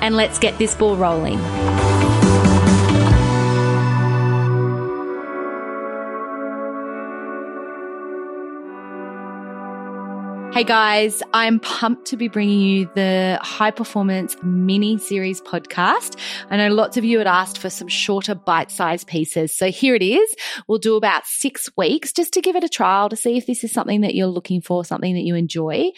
and let's get this ball rolling. Hey guys, I'm pumped to be bringing you the High Performance mini series podcast. I know lots of you had asked for some shorter bite sized pieces. So here it is. We'll do about six weeks just to give it a trial to see if this is something that you're looking for, something that you enjoy.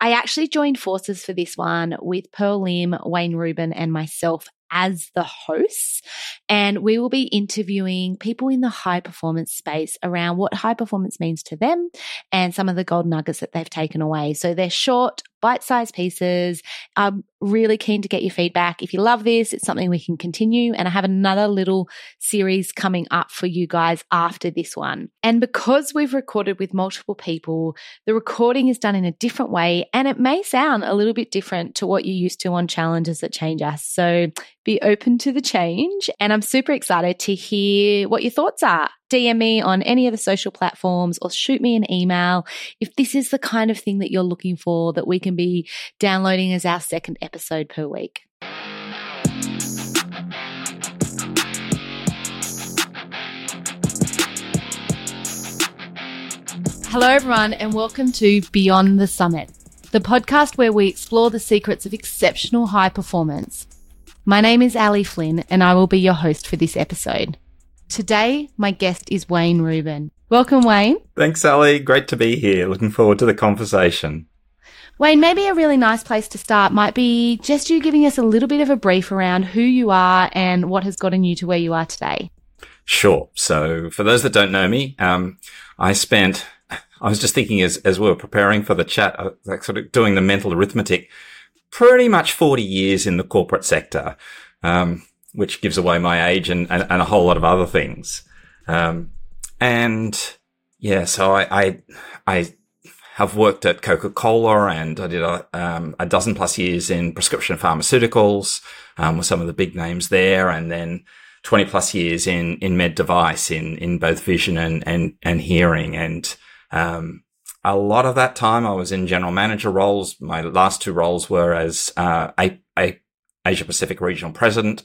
I actually joined forces for this one with Pearl Lim, Wayne Reuben, and myself as the hosts. And we will be interviewing people in the high performance space around what high performance means to them and some of the gold nuggets that they've taken away. So they're short, bite sized pieces. I'm really keen to get your feedback. If you love this, it's something we can continue. And I have another little series coming up for you guys after this one. And because we've recorded with multiple people, the recording is done in a different way and it may sound a little bit different to what you're used to on challenges that change us. So be open to the change. And I'm super excited to hear what your thoughts are. DM me on any of the social platforms or shoot me an email if this is the kind of thing that you're looking for that we can be downloading as our second episode per week. Hello, everyone, and welcome to Beyond the Summit, the podcast where we explore the secrets of exceptional high performance. My name is Ali Flynn, and I will be your host for this episode. Today, my guest is Wayne Reuben. Welcome, Wayne. Thanks, Sally. Great to be here. Looking forward to the conversation. Wayne, maybe a really nice place to start might be just you giving us a little bit of a brief around who you are and what has gotten you to where you are today. Sure. So, for those that don't know me, um, I spent, I was just thinking as, as we were preparing for the chat, uh, like sort of doing the mental arithmetic pretty much 40 years in the corporate sector, um, which gives away my age and, and, and, a whole lot of other things. Um, and yeah, so I, I, I, have worked at Coca-Cola and I did a, um, a dozen plus years in prescription pharmaceuticals, um, with some of the big names there. And then 20 plus years in, in med device in, in both vision and, and, and hearing. And, um, a lot of that time I was in general manager roles. My last two roles were as uh, a, a Asia Pacific regional president.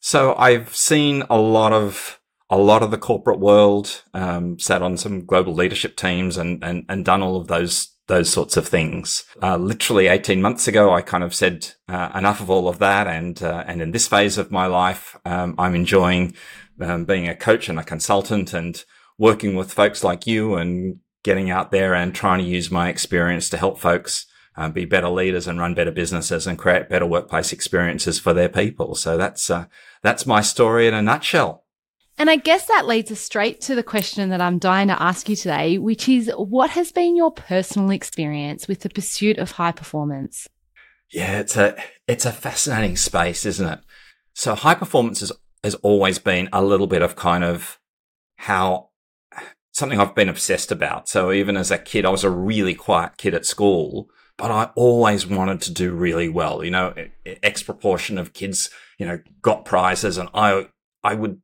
So I've seen a lot of a lot of the corporate world, um, sat on some global leadership teams and and and done all of those those sorts of things. Uh, literally 18 months ago, I kind of said uh, enough of all of that, and uh, and in this phase of my life, um, I'm enjoying um, being a coach and a consultant and working with folks like you and getting out there and trying to use my experience to help folks uh, be better leaders and run better businesses and create better workplace experiences for their people. So that's uh, that's my story in a nutshell. And I guess that leads us straight to the question that I'm dying to ask you today, which is what has been your personal experience with the pursuit of high performance? Yeah, it's a it's a fascinating space, isn't it? So high performance has has always been a little bit of kind of how something I've been obsessed about. So even as a kid, I was a really quiet kid at school, but I always wanted to do really well. You know, X proportion of kids, you know, got prizes and I, I would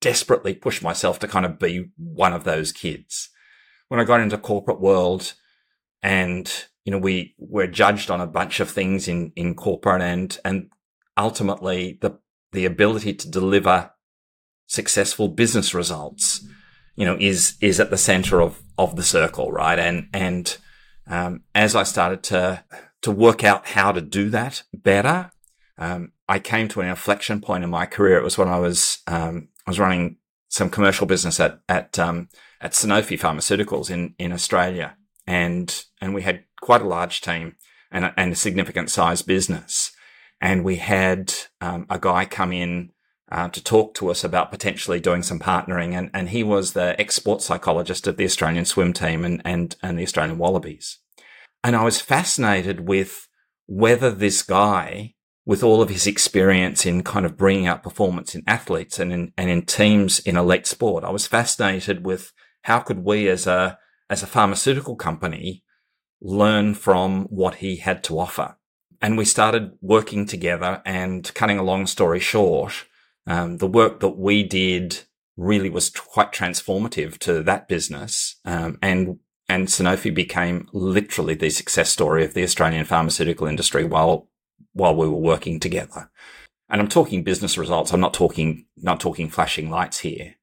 desperately push myself to kind of be one of those kids. When I got into corporate world and, you know, we were judged on a bunch of things in, in corporate and, and ultimately the, the ability to deliver successful business results you know, is, is at the center of, of the circle, right? And, and, um, as I started to, to work out how to do that better, um, I came to an inflection point in my career. It was when I was, um, I was running some commercial business at, at, um, at Sanofi Pharmaceuticals in, in Australia. And, and we had quite a large team and a, and a significant size business. And we had, um, a guy come in uh, to talk to us about potentially doing some partnering. And, and he was the export psychologist of the Australian swim team and, and, and the Australian Wallabies. And I was fascinated with whether this guy with all of his experience in kind of bringing out performance in athletes and in, and in teams in elite sport, I was fascinated with how could we as a, as a pharmaceutical company learn from what he had to offer. And we started working together and cutting a long story short, um, the work that we did really was quite transformative to that business. Um, and, and Sanofi became literally the success story of the Australian pharmaceutical industry while, while we were working together. And I'm talking business results. I'm not talking, not talking flashing lights here.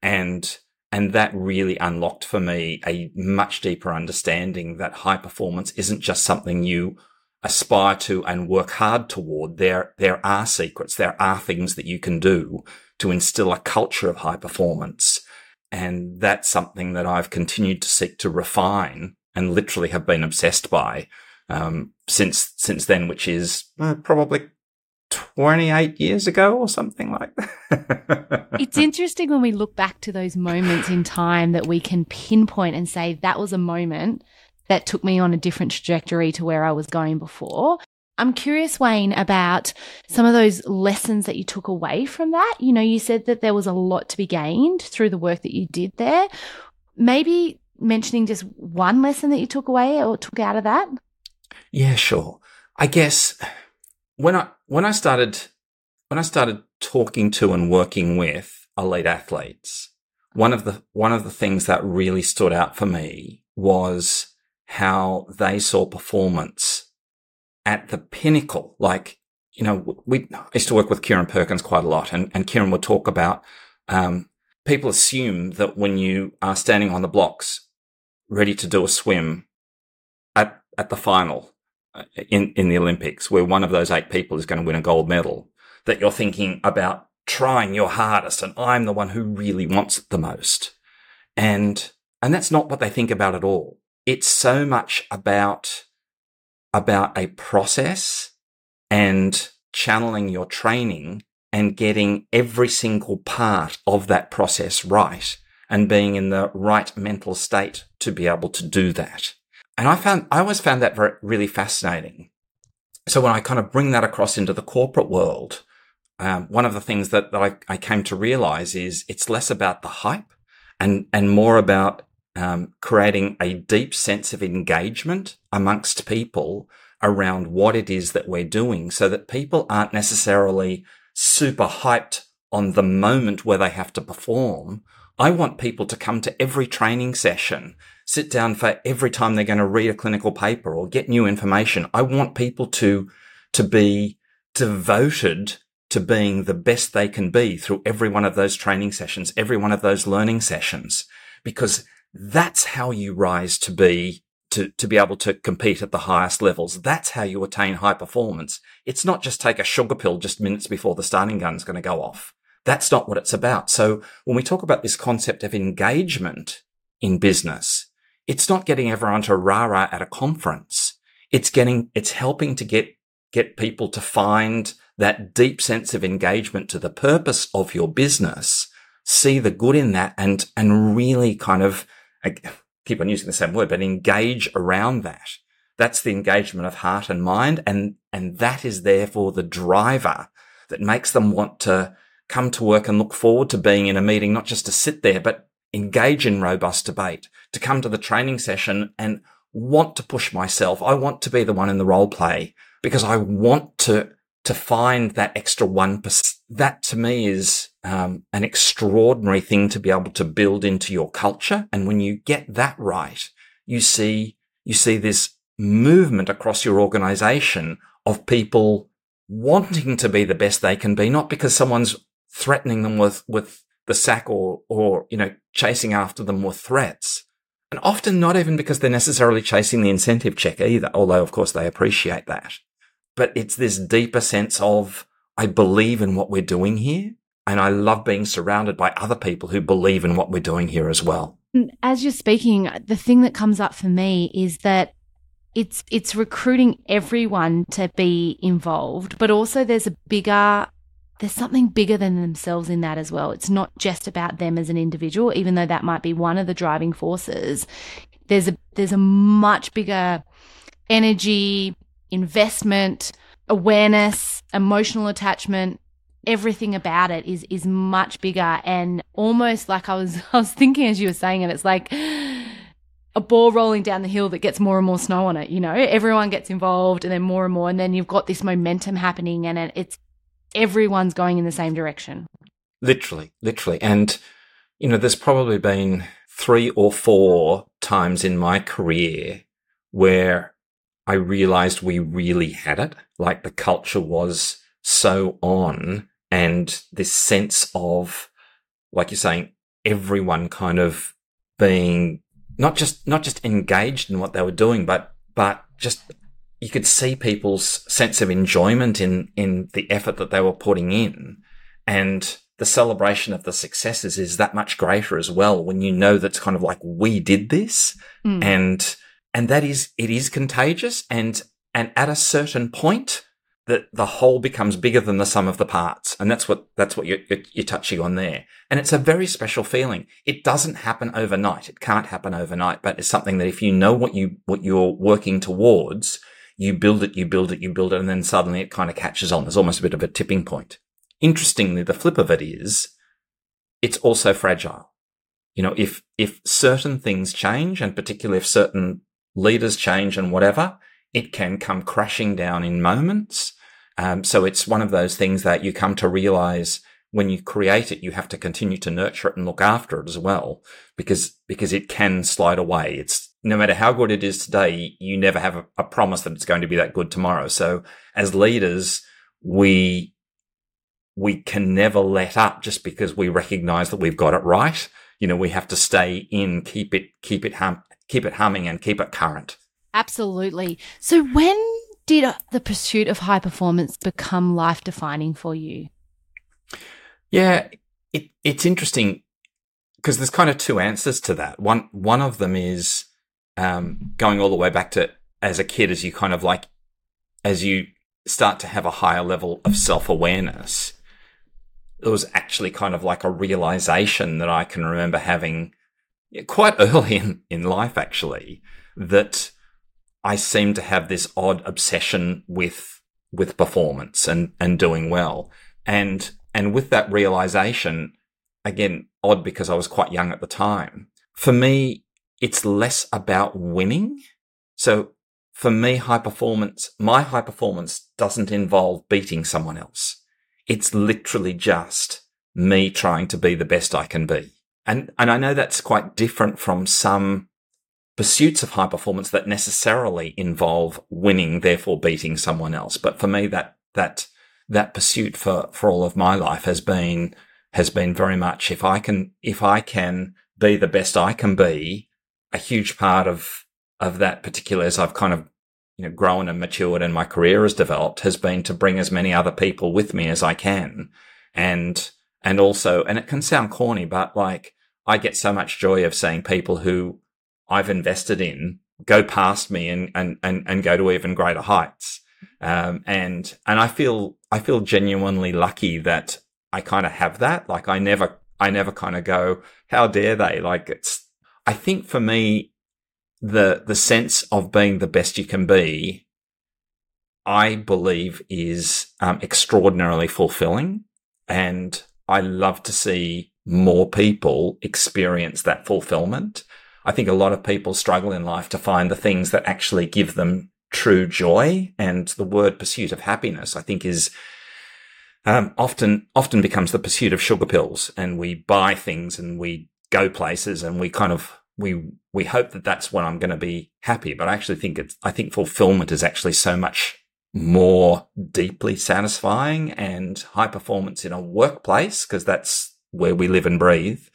And, and that really unlocked for me a much deeper understanding that high performance isn't just something you aspire to and work hard toward. There, there are secrets. There are things that you can do to instill a culture of high performance. And that's something that I've continued to seek to refine and literally have been obsessed by, um, since, since then, which is uh, probably 28 years ago or something like that. it's interesting when we look back to those moments in time that we can pinpoint and say that was a moment that took me on a different trajectory to where I was going before. I'm curious, Wayne, about some of those lessons that you took away from that. You know, you said that there was a lot to be gained through the work that you did there. Maybe mentioning just one lesson that you took away or took out of that? Yeah, sure. I guess when I when I started when I started talking to and working with elite athletes, one of the one of the things that really stood out for me was how they saw performance at the pinnacle. Like, you know, we I used to work with Kieren Perkins quite a lot and, and Kieren would talk about, um, people assume that when you are standing on the blocks, ready to do a swim at, at the final uh, in, in the Olympics, where one of those eight people is going to win a gold medal, that you're thinking about trying your hardest and I'm the one who really wants it the most. And, and that's not what they think about at all. It's so much about about a process and channeling your training and getting every single part of that process right and being in the right mental state to be able to do that. And I found, I always found that very, really fascinating. So when I kind of bring that across into the corporate world, um, one of the things that, that I, I, came to realize is it's less about the hype and, and more about um, creating a deep sense of engagement amongst people around what it is that we're doing so that people aren't necessarily super hyped on the moment where they have to perform. I want people to come to every training session, sit down for every time they're going to read a clinical paper or get new information. I want people to, to be devoted to being the best they can be through every one of those training sessions, every one of those learning sessions, because that's how you rise to be to, to be able to compete at the highest levels. That's how you attain high performance. It's not just take a sugar pill just minutes before the starting gun's going to go off. That's not what it's about. So when we talk about this concept of engagement in business, it's not getting everyone to rah-rah at a conference. It's getting, it's helping to get, get people to find that deep sense of engagement to the purpose of your business, see the good in that and, and really kind of, keep on using the same word, but engage around that. That's the engagement of heart and mind. And, and that is therefore the driver that makes them want to come to work and look forward to being in a meeting, not just to sit there, but engage in robust debate, to come to the training session and want to push myself. I want to be the one in the role play because I want to, to find that extra 1%. That to me is um, an extraordinary thing to be able to build into your culture. And when you get that right, you see, you see this movement across your organization of people wanting to be the best they can be, not because someone's threatening them with, with the sack or, or, you know, chasing after them with threats. And often not even because they're necessarily chasing the incentive check either, although of course they appreciate that. But it's this deeper sense of, I believe in what we're doing here. And I love being surrounded by other people who believe in what we're doing here as well. As you're speaking, the thing that comes up for me is that it's it's recruiting everyone to be involved, but also there's a bigger there's something bigger than themselves in that as well. It's not just about them as an individual, even though that might be one of the driving forces. There's a there's a much bigger energy, investment, awareness, emotional attachment, everything about it is is much bigger and almost like I was I was thinking as you were saying it, it's like a ball rolling down the hill that gets more and more snow on it. You know, everyone gets involved, and then more and more, and then you've got this momentum happening, and it's everyone's going in the same direction. Literally, literally, and you know, there's probably been three or four times in my career where I realized we really had it. Like the culture was so on and this sense of, like you're saying, everyone kind of being not just, not just engaged in what they were doing, but, but just you could see people's sense of enjoyment in, in the effort that they were putting in. And the celebration of the successes is that much greater as well when you know that's kind of like we did this mm. and and that is it is contagious and and at a certain point that the whole becomes bigger than the sum of the parts. And that's what that's what you're, you're touching on there. And it's a very special feeling. It doesn't happen overnight. It can't happen overnight but it's something that if you know what you what you're working towards you build it you build it you build it and then suddenly it kind of catches on. There's almost a bit of a tipping point. Interestingly, the flip of it is it's also fragile. You know, if, if certain things change and particularly if certain leaders change and whatever, it can come crashing down in moments. Um, so it's one of those things that you come to realize when you create it, you have to continue to nurture it and look after it as well, because, because it can slide away. It's no matter how good it is today, you never have a, a promise that it's going to be that good tomorrow. So as leaders, we we can never let up just because we recognize that we've got it right. You know, we have to stay in, keep it, keep it hum, keep it humming and keep it current. Absolutely. So when did the pursuit of high performance become life defining for you? Yeah, it, it's interesting because there's kind of two answers to that. One, one of them is, um, going all the way back to as a kid, as you kind of like, as you start to have a higher level of self awareness, it was actually kind of like a realization that I can remember having quite early in, in life, actually, that I seemed to have this odd obsession with, with performance and, and doing well. And, and with that realization, again, odd because I was quite young at the time. For me, it's less about winning. So for me, high performance, my high performance doesn't involve beating someone else. It's literally just me trying to be the best I can be. And, and I know that's quite different from some pursuits of high performance that necessarily involve winning, therefore beating someone else. But for me, that, that, that pursuit for, for all of my life has been, has been very much if I can, if I can be the best I can be, a huge part of, of that particular as I've kind of you know, grown and matured and my career has developed has been to bring as many other people with me as I can. And, and also, and it can sound corny, but like I get so much joy of seeing people who I've invested in go past me and, and, and, and go to even greater heights. Um, and, and I feel, I feel genuinely lucky that I kind of have that. Like I never, I never kind of go, how dare they? Like it's, I think for me, the the sense of being the best you can be, I believe, is um, extraordinarily fulfilling, and I love to see more people experience that fulfillment. I think a lot of people struggle in life to find the things that actually give them true joy, and the word pursuit of happiness, I think, is um, often often becomes the pursuit of sugar pills, and we buy things and we go places and we kind of we we hope that that's when I'm going to be happy. But I actually think it's I think fulfillment is actually so much more deeply satisfying and high performance in a workplace because that's where we live and breathe.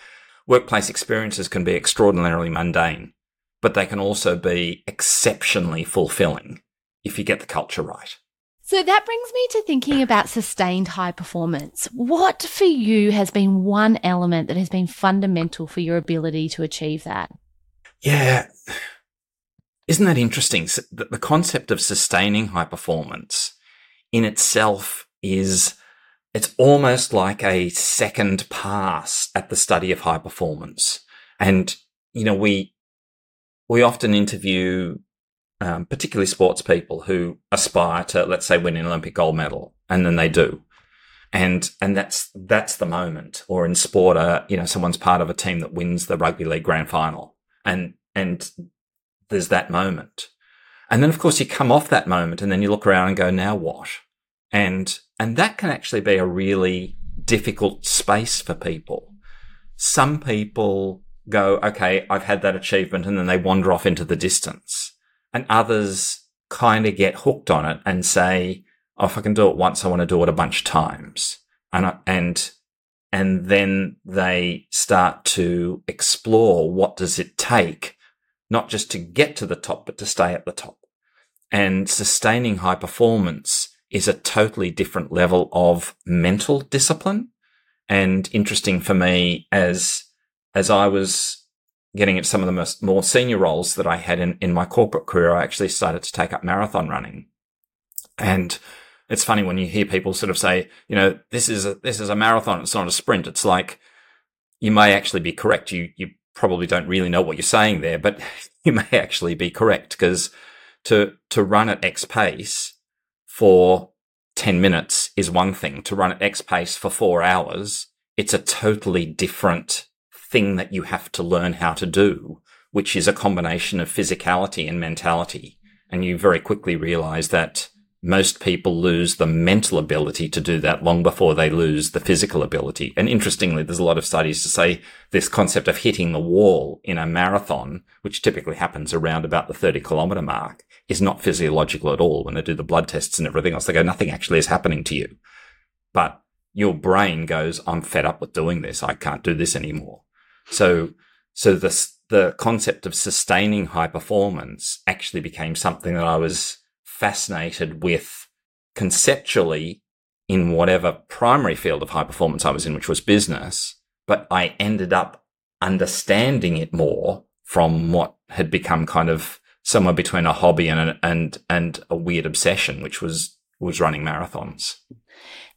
Workplace experiences can be extraordinarily mundane, but they can also be exceptionally fulfilling if you get the culture right. So that brings me to thinking about sustained high performance. What for you has been one element that has been fundamental for your ability to achieve that? Yeah. Isn't that interesting? The concept of sustaining high performance in itself is, it's almost like a second pass at the study of high performance. And, you know, we, we often interview um, particularly sports people who aspire to, let's say, win an Olympic gold medal, and then they do. And, and that's, that's the moment. Or in sport, uh, you know, someone's part of a team that wins the rugby league grand final. And, and there's that moment. And then, of course, you come off that moment and then you look around and go, now what? And, and that can actually be a really difficult space for people. Some people go, okay, I've had that achievement and then they wander off into the distance and others kind of get hooked on it and say, oh, if I can do it once, I want to do it a bunch of times. And, and, and then they start to explore what does it take, not just to get to the top, but to stay at the top. And sustaining high performance is a totally different level of mental discipline. And interesting for me as, as I was getting at some of the most, more senior roles that I had in, in my corporate career, I actually started to take up marathon running. And it's funny when you hear people sort of say, you know, this is a, this is a marathon. It's not a sprint. It's like you may actually be correct. You, you probably don't really know what you're saying there, but you may actually be correct because to, to run at X pace for 10 minutes is one thing. To run at X pace for four hours, it's a totally different thing that you have to learn how to do, which is a combination of physicality and mentality. And you very quickly realize that most people lose the mental ability to do that long before they lose the physical ability. And interestingly, there's a lot of studies to say this concept of hitting the wall in a marathon, which typically happens around about the 30 kilometer mark, is not physiological at all. When they do the blood tests and everything else, they go, nothing actually is happening to you. But your brain goes, I'm fed up with doing this. I can't do this anymore. So, so the, the concept of sustaining high performance actually became something that I was fascinated with conceptually in whatever primary field of high performance I was in, which was business. But I ended up understanding it more from what had become kind of somewhere between a hobby and and and a weird obsession, which was was running marathons.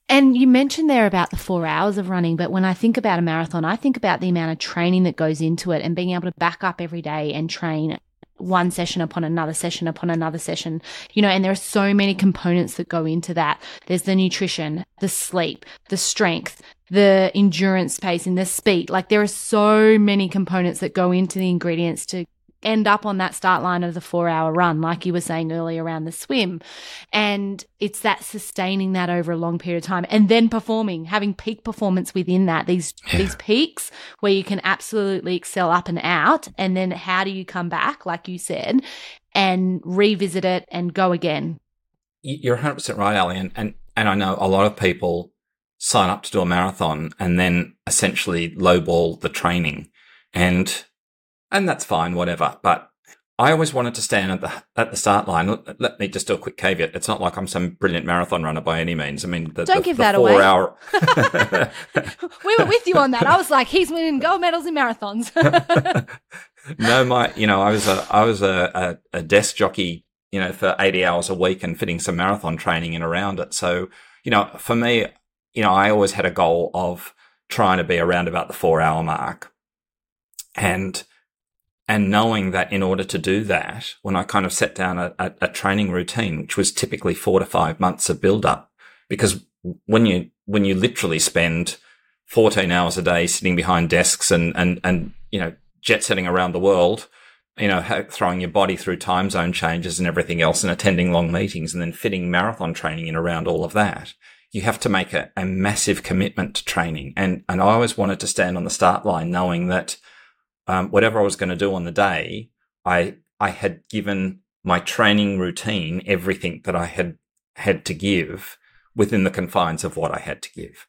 And you mentioned there about the four hours of running, but when I think about a marathon, I think about the amount of training that goes into it and being able to back up every day and train one session upon another session upon another session, you know, and there are so many components that go into that. There's the nutrition, the sleep, the strength, the endurance pacing, the speed. Like there are so many components that go into the ingredients to end up on that start line of the four hour run, like you were saying earlier around the swim. And it's that sustaining that over a long period of time and then performing, having peak performance within that, these, yeah. these peaks where you can absolutely excel up and out. And then how do you come back, like you said, and revisit it and go again? You're 100% right, Ali. And, and, and I know a lot of people sign up to do a marathon and then essentially lowball the training. And and that's fine, whatever. But I always wanted to stand at the at the start line. Let, let, me just do a quick caveat. It's not like I'm some brilliant marathon runner by any means. I mean, the, don't the, give the that four away. Hour... we were with you on that. I was like, he's winning gold medals in marathons. no, my, you know, I was a I was a, a, a desk jockey, you know, for eighty hours a week and fitting some marathon training in around it. So, you know, for me, you know, I always had a goal of trying to be around about the four hour mark, and and knowing that in order to do that, when I kind of set down a, a, a training routine, which was typically four to five months of build up, because when you, when you literally spend 14 hours a day sitting behind desks and, and, and, you know, jet setting around the world, you know, throwing your body through time zone changes and everything else and attending long meetings and then fitting marathon training in around all of that. You have to make a, a massive commitment to training. And, and I always wanted to stand on the start line knowing that um, whatever I was going to do on the day, I I had given my training routine everything that I had had to give within the confines of what I had to give,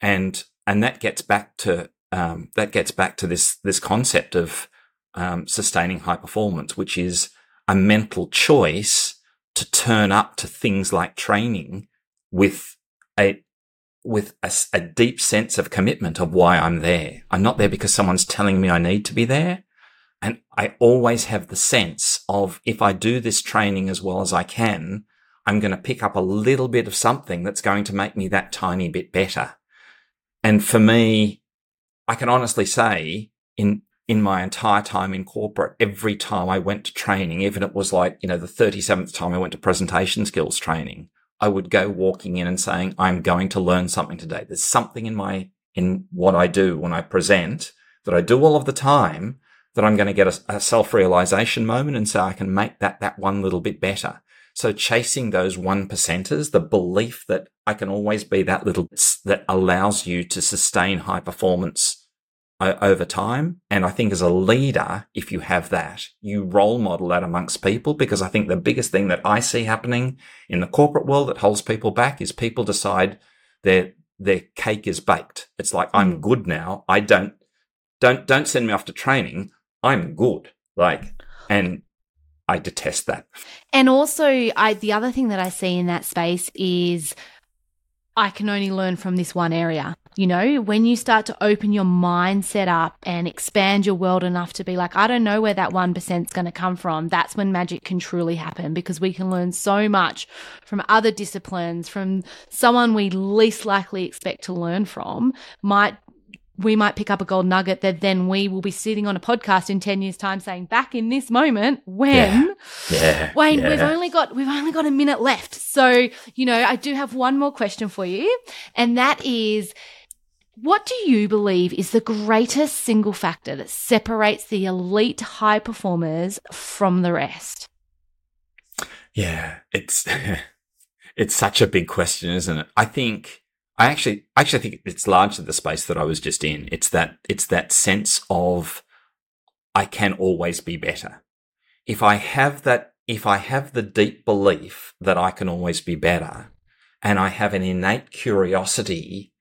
and and that gets back to um, that gets back to this this concept of um, sustaining high performance, which is a mental choice to turn up to things like training with a with a, a, deep sense of commitment of why I'm there. I'm not there because someone's telling me I need to be there. And I always have the sense of if I do this training as well as I can, I'm going to pick up a little bit of something that's going to make me that tiny bit better. And for me, I can honestly say in, in my entire time in corporate, every time I went to training, even it was like, you know, the 37th time I went to presentation skills training, I would go walking in and saying, I'm going to learn something today. There's something in my, in what I do when I present that I do all of the time that I'm going to get a, a self realization moment and say I can make that, that one little bit better. So chasing those one percenters, the belief that I can always be that little that allows you to sustain high performance over time. And I think as a leader, if you have that, you role model that amongst people because I think the biggest thing that I see happening in the corporate world that holds people back is people decide their, their cake is baked. It's like, I'm mm. good now. I don't, don't, don't send me off to training. I'm good. Like, and I detest that. And also, I the other thing that I see in that space is I can only learn from this one area. You know, when you start to open your mindset up and expand your world enough to be like, I don't know where that 1% is going to come from, that's when magic can truly happen because we can learn so much from other disciplines, from someone we least likely expect to learn from, might we might pick up a gold nugget that then we will be sitting on a podcast in 10 years time saying back in this moment when yeah. Yeah. Wayne, yeah. we've only got, we've only got a minute left. So, you know, I do have one more question for you. And that is, what do you believe is the greatest single factor that separates the elite high performers from the rest? Yeah, it's, it's such a big question, isn't it? I think, I actually, actually think it's largely the space that I was just in. It's that, it's that sense of I can always be better. If I have that, if I have the deep belief that I can always be better and I have an innate curiosity,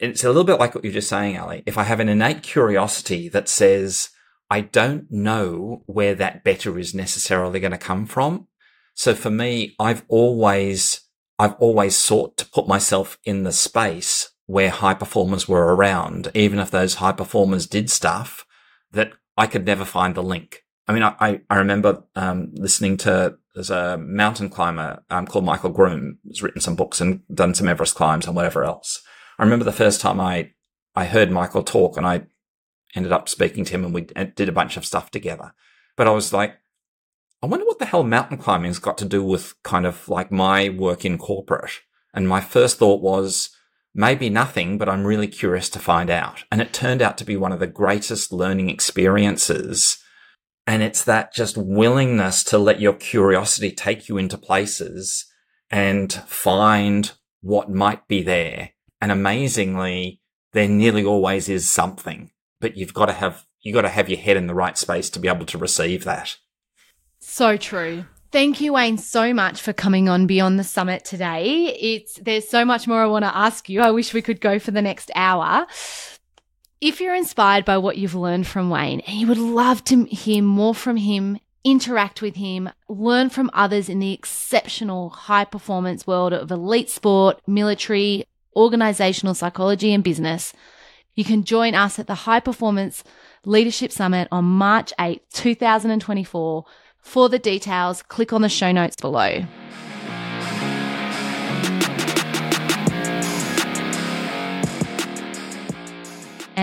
it's a little bit like what you're just saying, Ali. If I have an innate curiosity that says, I don't know where that better is necessarily going to come from. So for me, I've always I've always sought to put myself in the space where high performers were around, even if those high performers did stuff that I could never find the link. I mean, I, I remember um, listening to there's a mountain climber um, called Michael Groom who's written some books and done some Everest climbs and whatever else. I remember the first time I I heard Michael talk and I ended up speaking to him and we did a bunch of stuff together. But I was like, I wonder what the hell mountain climbing's got to do with kind of like my work in corporate. And my first thought was maybe nothing, but I'm really curious to find out. And it turned out to be one of the greatest learning experiences. And it's that just willingness to let your curiosity take you into places and find what might be there. And amazingly, there nearly always is something, but you've got to have, you've got to have your head in the right space to be able to receive that. So true. Thank you, Wayne, so much for coming on Beyond the Summit today. It's there's so much more I want to ask you. I wish we could go for the next hour. If you're inspired by what you've learned from Wayne and you would love to hear more from him, interact with him, learn from others in the exceptional high performance world of elite sport, military, organizational psychology, and business, you can join us at the High Performance Leadership Summit on March 8, 2024 for the details, click on the show notes below.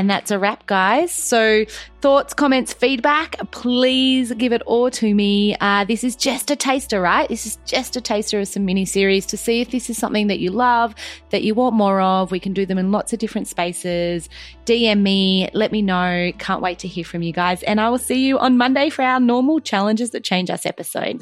And that's a wrap, guys. So, thoughts, comments, feedback, please give it all to me. Uh, this is just a taster, right? This is just a taster of some mini series to see if this is something that you love, that you want more of. We can do them in lots of different spaces. DM me, let me know. Can't wait to hear from you guys. And I will see you on Monday for our normal Challenges That Change Us episode.